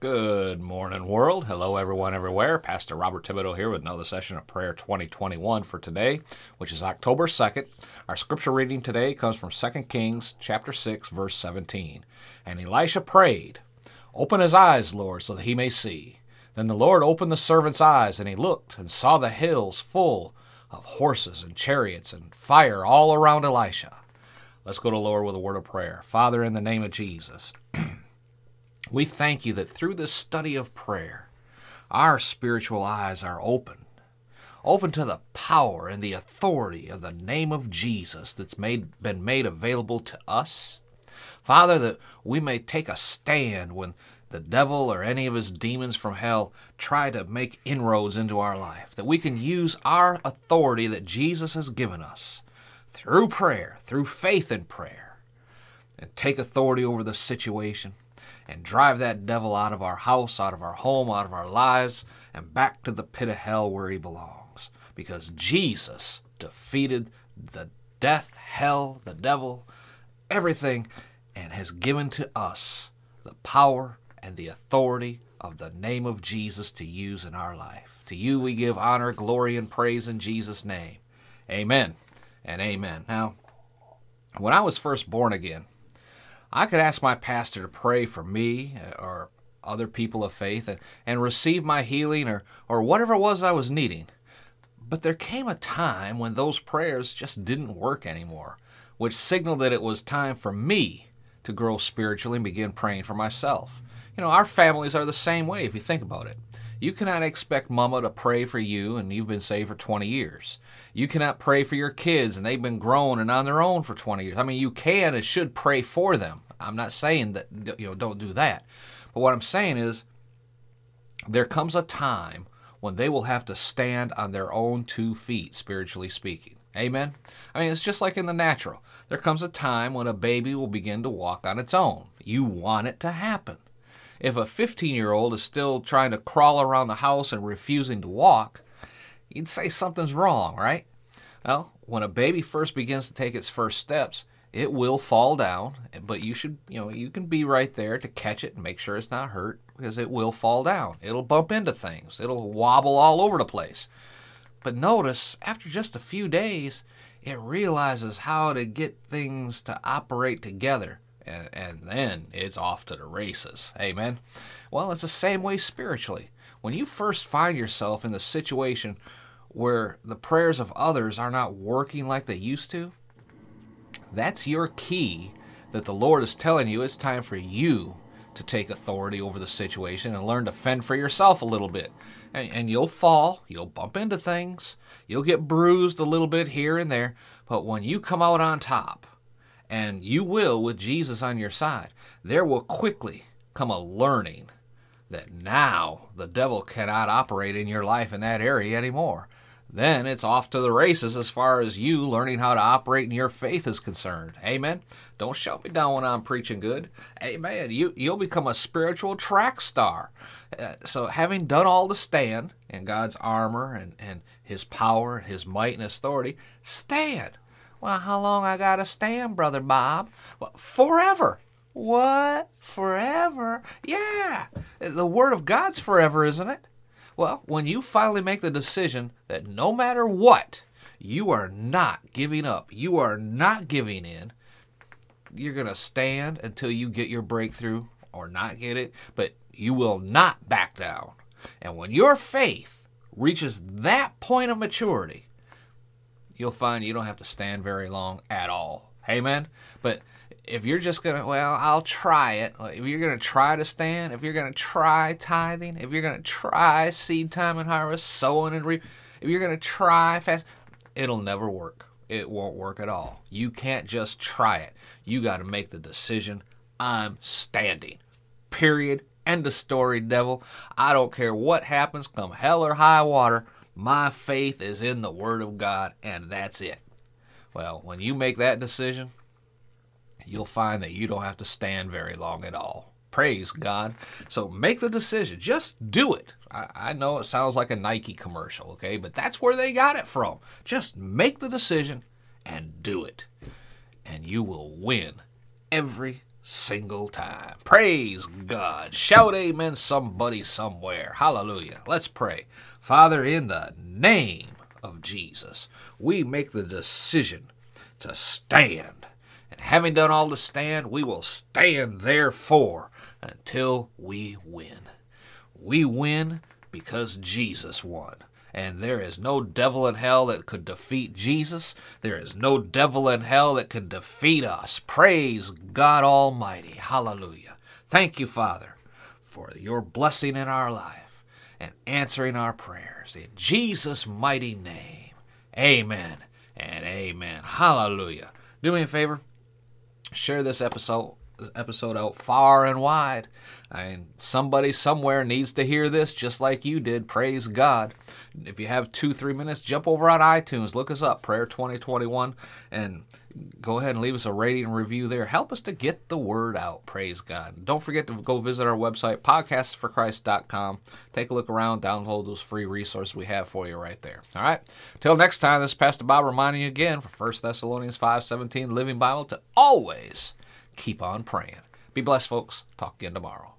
Good morning, world. Hello, everyone, everywhere. Pastor Robert Thibodeau here with another session of Prayer 2021 for today, which is October 2nd. Our scripture reading today comes from 2 Kings chapter 6, verse 17. And Elisha prayed, Open his eyes, Lord, so that he may see. Then the Lord opened the servant's eyes, and he looked and saw the hills full of horses and chariots and fire all around Elisha. Let's go to Lord with a word of prayer. Father, in the name of Jesus. We thank you that through this study of prayer, our spiritual eyes are open, open to the power and the authority of the name of Jesus that's made, been made available to us. Father, that we may take a stand when the devil or any of his demons from hell try to make inroads into our life, that we can use our authority that Jesus has given us through prayer, through faith in prayer, and take authority over the situation and drive that devil out of our house, out of our home, out of our lives, and back to the pit of hell where he belongs. Because Jesus defeated the death, hell, the devil, everything, and has given to us the power and the authority of the name of Jesus to use in our life. To you we give honor, glory, and praise in Jesus' name. Amen and amen. Now, when I was first born again, I could ask my pastor to pray for me uh, or other people of faith and, and receive my healing or, or whatever it was I was needing. But there came a time when those prayers just didn't work anymore, which signaled that it was time for me to grow spiritually and begin praying for myself. You know, our families are the same way if you think about it. You cannot expect mama to pray for you and you've been saved for 20 years. You cannot pray for your kids and they've been grown and on their own for 20 years. I mean, you can and should pray for them. I'm not saying that, you know, don't do that. But what I'm saying is there comes a time when they will have to stand on their own two feet, spiritually speaking. Amen? I mean, it's just like in the natural. There comes a time when a baby will begin to walk on its own. You want it to happen. If a 15 year old is still trying to crawl around the house and refusing to walk, you'd say something's wrong, right? Well, when a baby first begins to take its first steps, it will fall down, but you should, you know, you can be right there to catch it and make sure it's not hurt because it will fall down. It'll bump into things, it'll wobble all over the place. But notice, after just a few days, it realizes how to get things to operate together and, and then it's off to the races. Amen. Well, it's the same way spiritually. When you first find yourself in the situation where the prayers of others are not working like they used to, that's your key that the Lord is telling you it's time for you to take authority over the situation and learn to fend for yourself a little bit. And, and, you'll fall, you'll bump into things, you'll get bruised a little bit here and there, but when you come out on top, and you will with Jesus on your side, there will quickly come a learning that now the devil cannot operate in your life in that area anymore. Then it's off to the races as far as you learning how to operate in your faith is concerned. Amen. Don't shut me down when I'm preaching good. Amen. You you'll become a spiritual track star. Uh, so having done all to stand in God's armor and, and his power, his might and authority, stand. Well, how long I gotta stand, Brother Bob? Well, forever. What? Forever? Yeah. The Word of God's forever, isn't it? Well, when you finally make the decision that no matter what, you are not giving up, you are not giving in, you're going to stand until you get your breakthrough or not get it, but you will not back down. And when your faith reaches that point of maturity, you'll find you don't have to stand very long at all. Amen. But if you're just gonna, well, I'll try it. If you're gonna try to stand, if you're gonna try tithing, if you're gonna try seed time and harvest, sowing and reap, if you're gonna try fast, it'll never work. It won't work at all. You can't just try it. You got to make the decision. I'm standing. Period. End of story, devil. I don't care what happens, come hell or high water. My faith is in the Word of God, and that's it. Well, when you make that decision, you'll find that you don't have to stand very long at all. Praise God. So make the decision. Just do it. I, I, know it sounds like a Nike commercial, okay? But that's where they got it from. Just make the decision and do it. And you will win every single time. Praise God. Shout amen, somebody somewhere. Hallelujah. Let's pray. Father, in the name of Jesus, we make the decision to stand. And having done all to stand, we will stand therefore until we win. We win because Jesus won. And there is no devil in hell that could defeat Jesus. There is no devil in hell that can defeat us. Praise God Almighty. Hallelujah. Thank you, Father, for your blessing in our life and answering our prayers. In Jesus' mighty name, amen and amen. Hallelujah. Do me a favor, share this episode episode out far and wide. I mean, somebody somewhere needs to hear this just like you did. Praise God. If you have two, three minutes, jump over on iTunes, look us up, Prayer 2021, and go ahead and leave us a rating and review there. Help us to get the word out. Praise God. Don't forget to go visit our website, podcastsforchrist.com. Take a look around, download those free resources we have for you right there. All right. Till next time, this is Pastor Bob reminding you again for 1 Thessalonians 5:17 Living Bible to always keep on praying. Be blessed, folks. Talk again tomorrow.